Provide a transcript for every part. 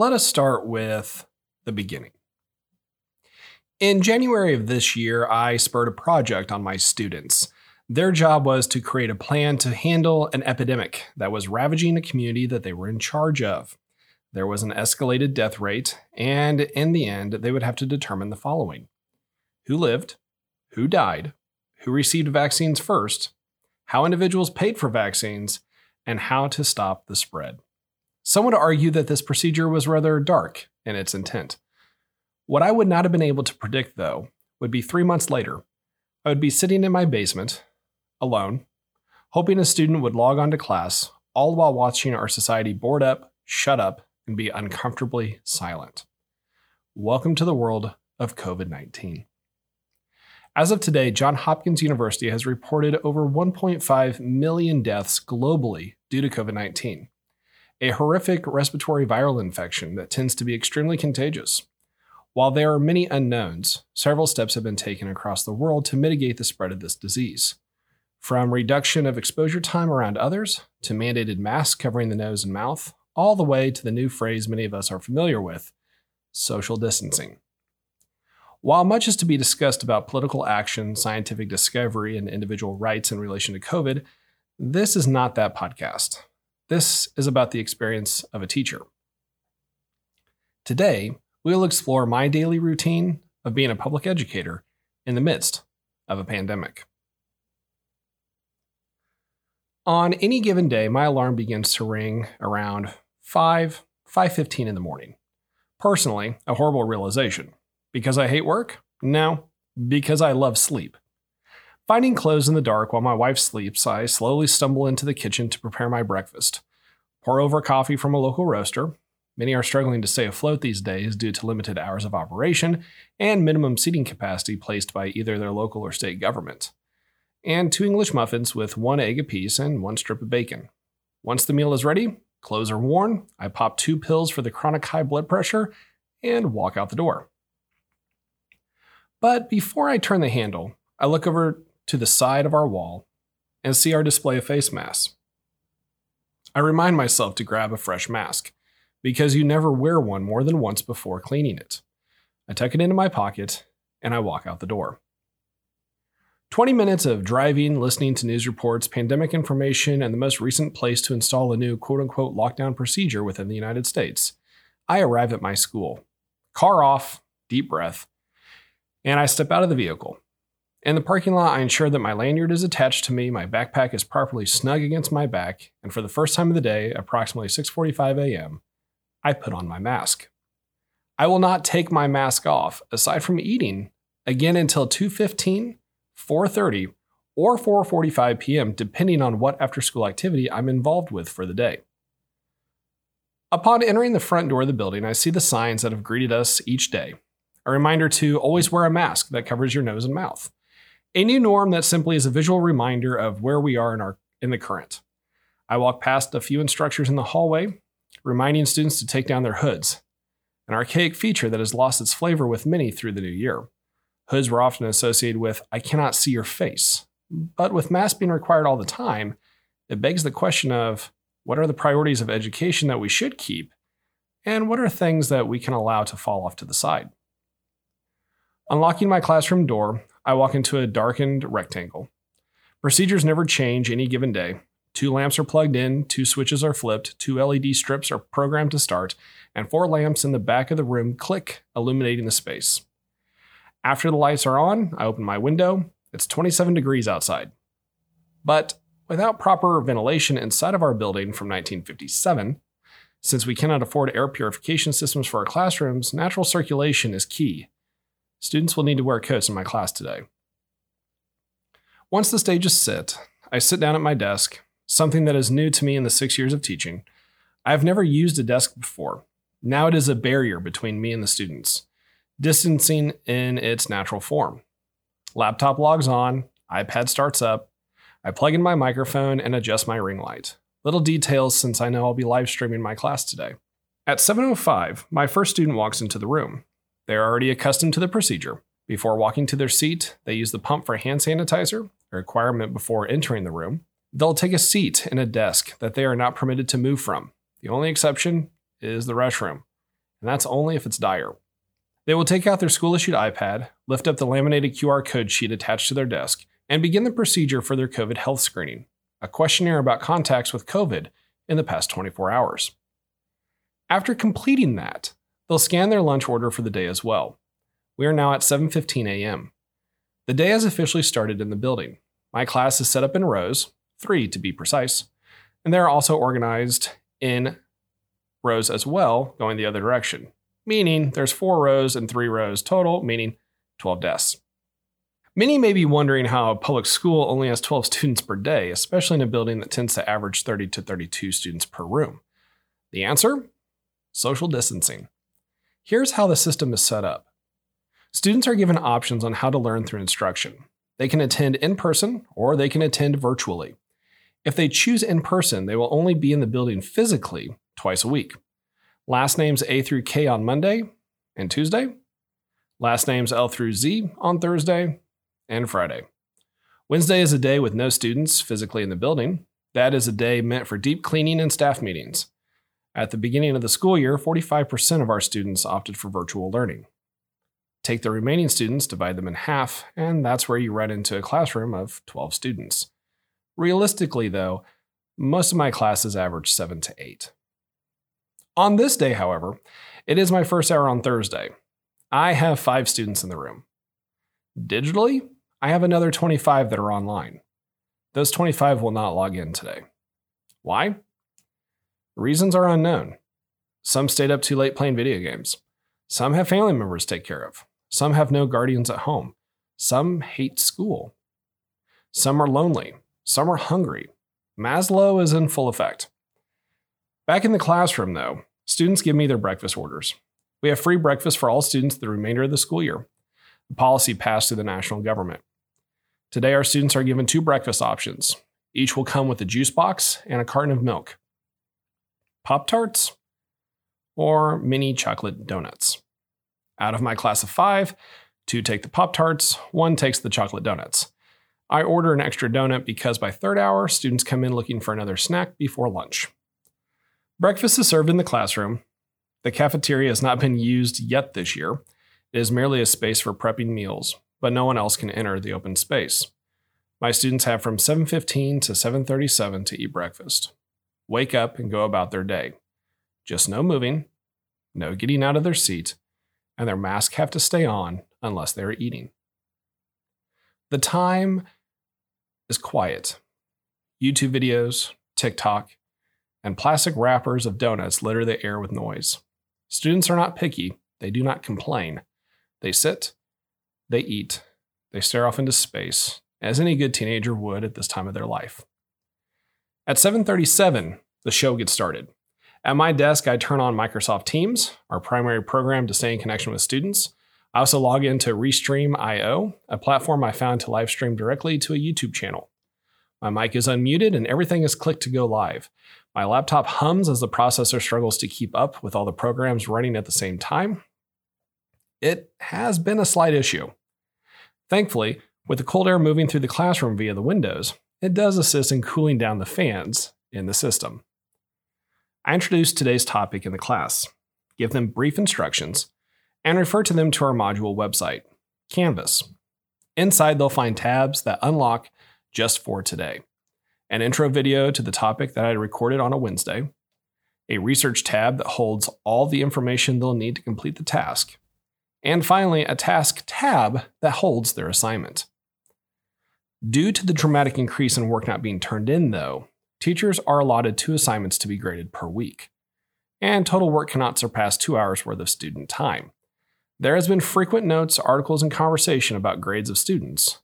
let us start with the beginning. In January of this year, I spurred a project on my students. Their job was to create a plan to handle an epidemic that was ravaging a community that they were in charge of. There was an escalated death rate, and in the end, they would have to determine the following who lived, who died, who received vaccines first, how individuals paid for vaccines, and how to stop the spread. Some would argue that this procedure was rather dark in its intent. What I would not have been able to predict, though, would be three months later, I would be sitting in my basement, alone, hoping a student would log on to class, all while watching our society board up, shut up, and be uncomfortably silent. Welcome to the world of COVID 19. As of today, Johns Hopkins University has reported over 1.5 million deaths globally due to COVID 19, a horrific respiratory viral infection that tends to be extremely contagious. While there are many unknowns, several steps have been taken across the world to mitigate the spread of this disease. From reduction of exposure time around others to mandated masks covering the nose and mouth, all the way to the new phrase many of us are familiar with social distancing. While much is to be discussed about political action, scientific discovery, and individual rights in relation to COVID, this is not that podcast. This is about the experience of a teacher. Today, we will explore my daily routine of being a public educator in the midst of a pandemic. On any given day, my alarm begins to ring around 5, 5:15 in the morning. Personally, a horrible realization. Because I hate work? No, because I love sleep. Finding clothes in the dark while my wife sleeps, I slowly stumble into the kitchen to prepare my breakfast. Pour over coffee from a local roaster. Many are struggling to stay afloat these days due to limited hours of operation and minimum seating capacity placed by either their local or state government. And two English muffins with one egg apiece and one strip of bacon. Once the meal is ready, clothes are worn, I pop two pills for the chronic high blood pressure and walk out the door. But before I turn the handle, I look over to the side of our wall and see our display of face masks. I remind myself to grab a fresh mask because you never wear one more than once before cleaning it. I tuck it into my pocket and I walk out the door. 20 minutes of driving, listening to news reports, pandemic information, and the most recent place to install a new quote unquote lockdown procedure within the United States. I arrive at my school. Car off, deep breath, and I step out of the vehicle. In the parking lot, I ensure that my lanyard is attached to me, my backpack is properly snug against my back, and for the first time of the day, approximately 6:45 a.m., I put on my mask. I will not take my mask off aside from eating again until 2:15, 4:30, or 4:45 p.m. depending on what after-school activity I'm involved with for the day. Upon entering the front door of the building, I see the signs that have greeted us each day a reminder to always wear a mask that covers your nose and mouth. A new norm that simply is a visual reminder of where we are in our in the current. I walk past a few instructors in the hallway, reminding students to take down their hoods, an archaic feature that has lost its flavor with many through the new year. Hoods were often associated with, I cannot see your face. But with masks being required all the time, it begs the question of what are the priorities of education that we should keep, and what are things that we can allow to fall off to the side? Unlocking my classroom door, I walk into a darkened rectangle. Procedures never change any given day. Two lamps are plugged in, two switches are flipped, two LED strips are programmed to start, and four lamps in the back of the room click, illuminating the space. After the lights are on, I open my window. It's 27 degrees outside. But without proper ventilation inside of our building from 1957, since we cannot afford air purification systems for our classrooms, natural circulation is key. Students will need to wear coats in my class today. Once the stage is set, I sit down at my desk, something that is new to me in the six years of teaching. I have never used a desk before. Now it is a barrier between me and the students, distancing in its natural form. Laptop logs on, iPad starts up, I plug in my microphone and adjust my ring light. Little details since I know I'll be live streaming my class today. At 7:05, my first student walks into the room. They are already accustomed to the procedure. Before walking to their seat, they use the pump for hand sanitizer, a requirement before entering the room. They'll take a seat in a desk that they are not permitted to move from. The only exception is the restroom. and that's only if it's dire. They will take out their school issued iPad, lift up the laminated QR code sheet attached to their desk, and begin the procedure for their COVID health screening, a questionnaire about contacts with COVID in the past 24 hours. After completing that, they'll scan their lunch order for the day as well. We are now at 7:15 a.m. The day has officially started in the building. My class is set up in rows, 3 to be precise, and they're also organized in rows as well, going the other direction, meaning there's 4 rows and 3 rows total, meaning 12 desks. Many may be wondering how a public school only has 12 students per day, especially in a building that tends to average 30 to 32 students per room. The answer? Social distancing. Here's how the system is set up students are given options on how to learn through instruction. They can attend in person or they can attend virtually. If they choose in person, they will only be in the building physically twice a week. Last names A through K on Monday and Tuesday. Last names L through Z on Thursday and Friday. Wednesday is a day with no students physically in the building. That is a day meant for deep cleaning and staff meetings. At the beginning of the school year, 45% of our students opted for virtual learning. Take the remaining students, divide them in half, and that's where you run into a classroom of 12 students. Realistically, though, most of my classes average 7 to 8. On this day, however, it is my first hour on Thursday. I have five students in the room. Digitally, I have another 25 that are online. Those 25 will not log in today. Why? Reasons are unknown. Some stayed up too late playing video games. Some have family members to take care of. Some have no guardians at home. Some hate school. Some are lonely. Some are hungry. Maslow is in full effect. Back in the classroom, though, students give me their breakfast orders. We have free breakfast for all students the remainder of the school year. The policy passed through the national government. Today, our students are given two breakfast options. Each will come with a juice box and a carton of milk. Pop Tarts or mini chocolate donuts. Out of my class of five, two take the Pop Tarts, one takes the chocolate donuts. I order an extra donut because by third hour, students come in looking for another snack before lunch. Breakfast is served in the classroom. The cafeteria has not been used yet this year. It is merely a space for prepping meals but no one else can enter the open space. My students have from 7:15 to 7:37 to eat breakfast. Wake up and go about their day. Just no moving, no getting out of their seat, and their masks have to stay on unless they are eating. The time is quiet. YouTube videos, TikTok, and plastic wrappers of donuts litter the air with noise. Students are not picky, they do not complain. They sit, they eat. They stare off into space, as any good teenager would at this time of their life. At 7:37, the show gets started. At my desk, I turn on Microsoft Teams, our primary program to stay in connection with students. I also log into Restream.io, a platform I found to live stream directly to a YouTube channel. My mic is unmuted and everything is clicked to go live. My laptop hums as the processor struggles to keep up with all the programs running at the same time. It has been a slight issue. Thankfully, with the cold air moving through the classroom via the windows, it does assist in cooling down the fans in the system. I introduce today's topic in the class, give them brief instructions, and refer to them to our module website, Canvas. Inside, they'll find tabs that unlock just for today an intro video to the topic that I recorded on a Wednesday, a research tab that holds all the information they'll need to complete the task, and finally, a task tab that holds their assignment. Due to the dramatic increase in work not being turned in, though, teachers are allotted two assignments to be graded per week, and total work cannot surpass two hours worth of student time. There has been frequent notes, articles, and conversation about grades of students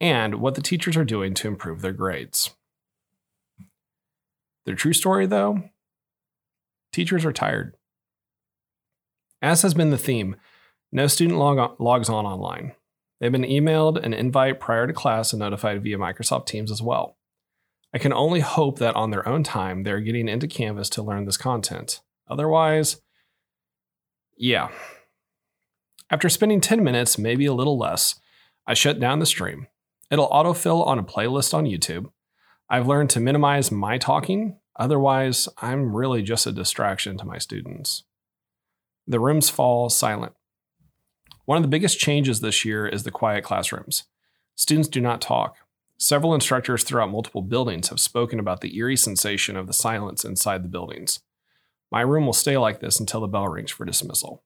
and what the teachers are doing to improve their grades. The true story, though, teachers are tired. As has been the theme, no student log on, logs on online. They've been emailed an invite prior to class and notified via Microsoft Teams as well. I can only hope that on their own time they're getting into Canvas to learn this content. Otherwise, yeah. After spending 10 minutes, maybe a little less, I shut down the stream. It'll autofill on a playlist on YouTube. I've learned to minimize my talking Otherwise, I'm really just a distraction to my students. The rooms fall silent. One of the biggest changes this year is the quiet classrooms. Students do not talk. Several instructors throughout multiple buildings have spoken about the eerie sensation of the silence inside the buildings. My room will stay like this until the bell rings for dismissal.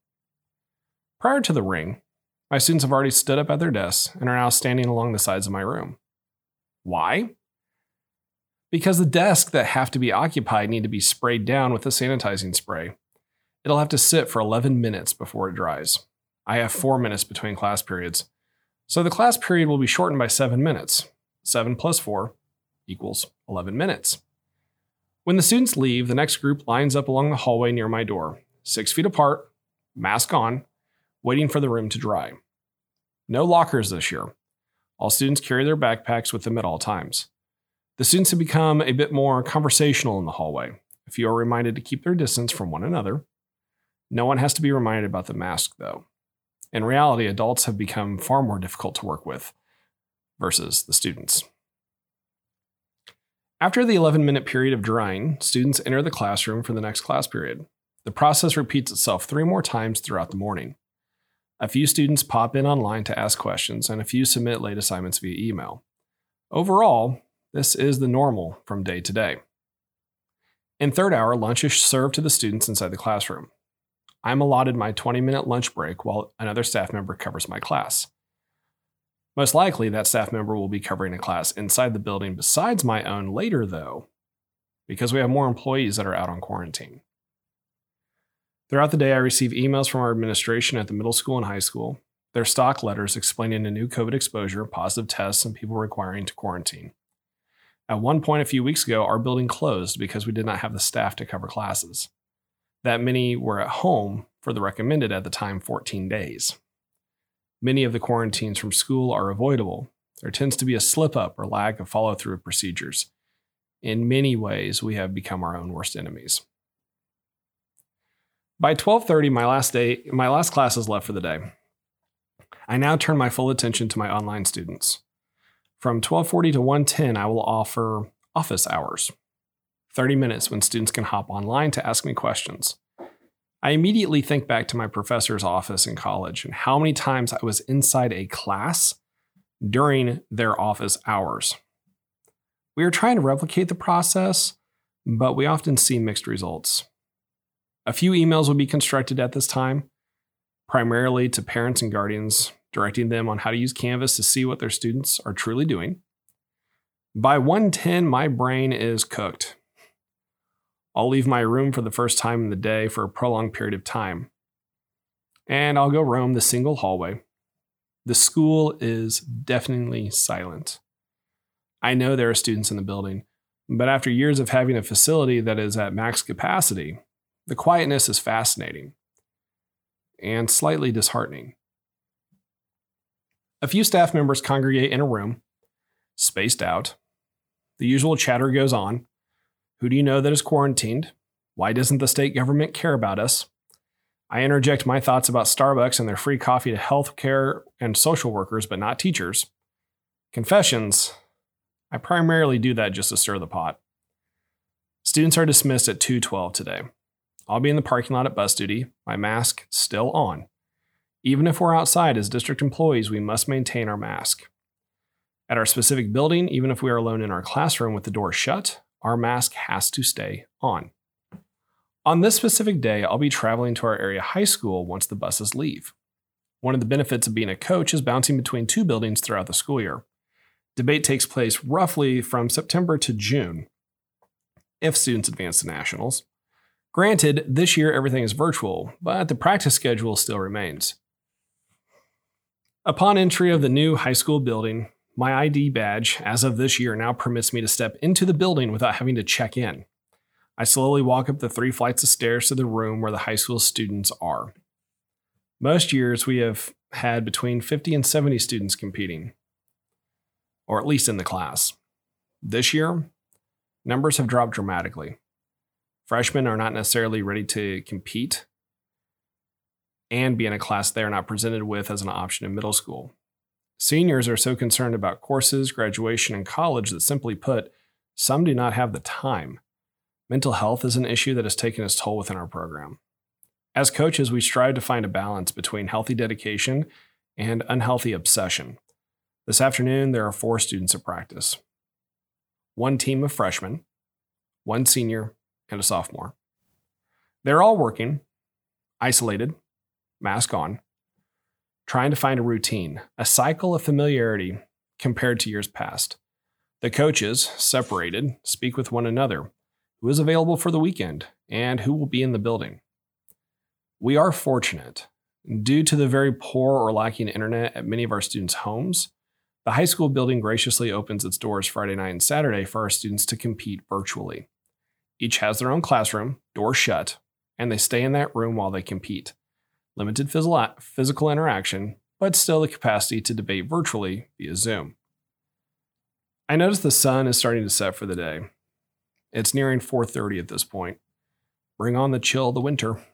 Prior to the ring, my students have already stood up at their desks and are now standing along the sides of my room. Why? Because the desks that have to be occupied need to be sprayed down with a sanitizing spray. It'll have to sit for 11 minutes before it dries. I have four minutes between class periods. So the class period will be shortened by seven minutes. 7 plus 4 equals 11 minutes. When the students leave, the next group lines up along the hallway near my door, six feet apart, mask on, waiting for the room to dry. No lockers this year. All students carry their backpacks with them at all times. The students have become a bit more conversational in the hallway. A few are reminded to keep their distance from one another. No one has to be reminded about the mask, though. In reality, adults have become far more difficult to work with versus the students. After the 11 minute period of drying, students enter the classroom for the next class period. The process repeats itself three more times throughout the morning. A few students pop in online to ask questions, and a few submit late assignments via email. Overall, this is the normal from day to day. In third hour, lunch is served to the students inside the classroom. I'm allotted my 20 minute lunch break while another staff member covers my class. Most likely, that staff member will be covering a class inside the building besides my own later, though, because we have more employees that are out on quarantine. Throughout the day, I receive emails from our administration at the middle school and high school, their stock letters explaining a new COVID exposure, positive tests, and people requiring to quarantine. At one point a few weeks ago, our building closed because we did not have the staff to cover classes. That many were at home for the recommended at the time 14 days. Many of the quarantines from school are avoidable. There tends to be a slip up or lack of follow through of procedures. In many ways, we have become our own worst enemies. By 12:30, my last day, my last class is left for the day. I now turn my full attention to my online students. From 12:40 to 1:10, I will offer office hours. 30 minutes when students can hop online to ask me questions. I immediately think back to my professor's office in college and how many times I was inside a class during their office hours. We are trying to replicate the process, but we often see mixed results. A few emails will be constructed at this time, primarily to parents and guardians, directing them on how to use Canvas to see what their students are truly doing. By 110, my brain is cooked. I'll leave my room for the first time in the day for a prolonged period of time. And I'll go roam the single hallway. The school is deafeningly silent. I know there are students in the building, but after years of having a facility that is at max capacity, the quietness is fascinating and slightly disheartening. A few staff members congregate in a room, spaced out. The usual chatter goes on, who do you know that is quarantined? Why doesn't the state government care about us? I interject my thoughts about Starbucks and their free coffee to healthcare and social workers, but not teachers. Confessions. I primarily do that just to stir the pot. Students are dismissed at 2:12 today. I'll be in the parking lot at bus duty, my mask still on. Even if we're outside as district employees, we must maintain our mask. At our specific building, even if we are alone in our classroom with the door shut, our mask has to stay on. On this specific day, I'll be traveling to our area high school once the buses leave. One of the benefits of being a coach is bouncing between two buildings throughout the school year. Debate takes place roughly from September to June, if students advance to nationals. Granted, this year everything is virtual, but the practice schedule still remains. Upon entry of the new high school building, my ID badge, as of this year, now permits me to step into the building without having to check in. I slowly walk up the three flights of stairs to the room where the high school students are. Most years, we have had between 50 and 70 students competing, or at least in the class. This year, numbers have dropped dramatically. Freshmen are not necessarily ready to compete and be in a class they are not presented with as an option in middle school. Seniors are so concerned about courses, graduation, and college that simply put, some do not have the time. Mental health is an issue that has taken its toll within our program. As coaches, we strive to find a balance between healthy dedication and unhealthy obsession. This afternoon, there are four students at practice one team of freshmen, one senior, and a sophomore. They're all working, isolated, mask on, trying to find a routine, a cycle of familiarity compared to years past. The coaches, separated, speak with one another who is available for the weekend and who will be in the building. We are fortunate. Due to the very poor or lacking internet at many of our students' homes, the high school building graciously opens its doors Friday night and Saturday for our students to compete virtually. Each has their own classroom, door shut, and they stay in that room while they compete. Limited physical interaction, but still the capacity to debate virtually via Zoom. I notice the sun is starting to set for the day. It's nearing 4:30 at this point. Bring on the chill of the winter.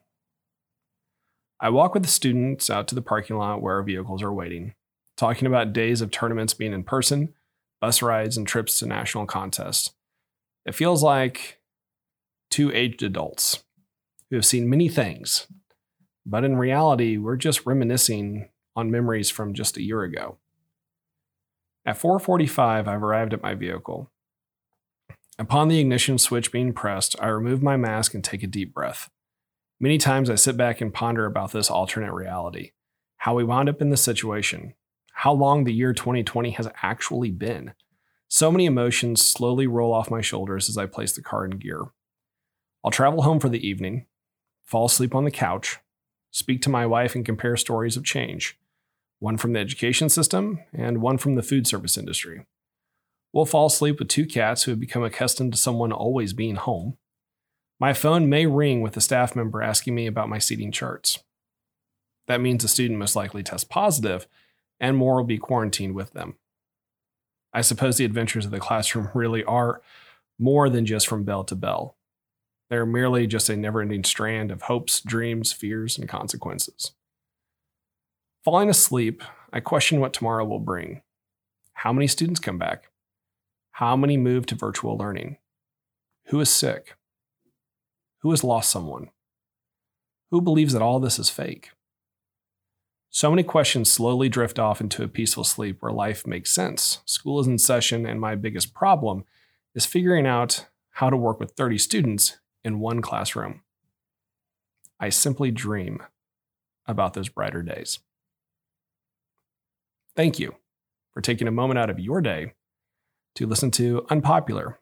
I walk with the students out to the parking lot where our vehicles are waiting talking about days of tournaments being in person, bus rides, and trips to national contests. It feels like two aged adults who have seen many things, but in reality, we're just reminiscing on memories from just a year ago. At 4:45, I've arrived at my vehicle. Upon the ignition switch being pressed, I remove my mask and take a deep breath. Many times I sit back and ponder about this alternate reality, how we wound up in this situation, how long the year 2020 has actually been. So many emotions slowly roll off my shoulders as I place the car in gear. I'll travel home for the evening, fall asleep on the couch, speak to my wife, and compare stories of change one from the education system and one from the food service industry. We'll fall asleep with two cats who have become accustomed to someone always being home. My phone may ring with a staff member asking me about my seating charts. That means a student most likely tests positive and more will be quarantined with them. I suppose the adventures of the classroom really are more than just from bell to bell. They're merely just a never ending strand of hopes, dreams, fears, and consequences. Falling asleep, I question what tomorrow will bring. How many students come back? How many move to virtual learning? Who is sick? Who has lost someone? Who believes that all this is fake? So many questions slowly drift off into a peaceful sleep where life makes sense. School is in session, and my biggest problem is figuring out how to work with 30 students in one classroom. I simply dream about those brighter days. Thank you for taking a moment out of your day to listen to Unpopular,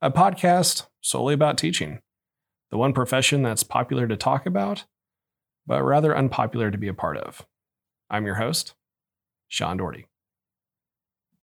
a podcast solely about teaching, the one profession that's popular to talk about, but rather unpopular to be a part of. I'm your host, Sean Doherty.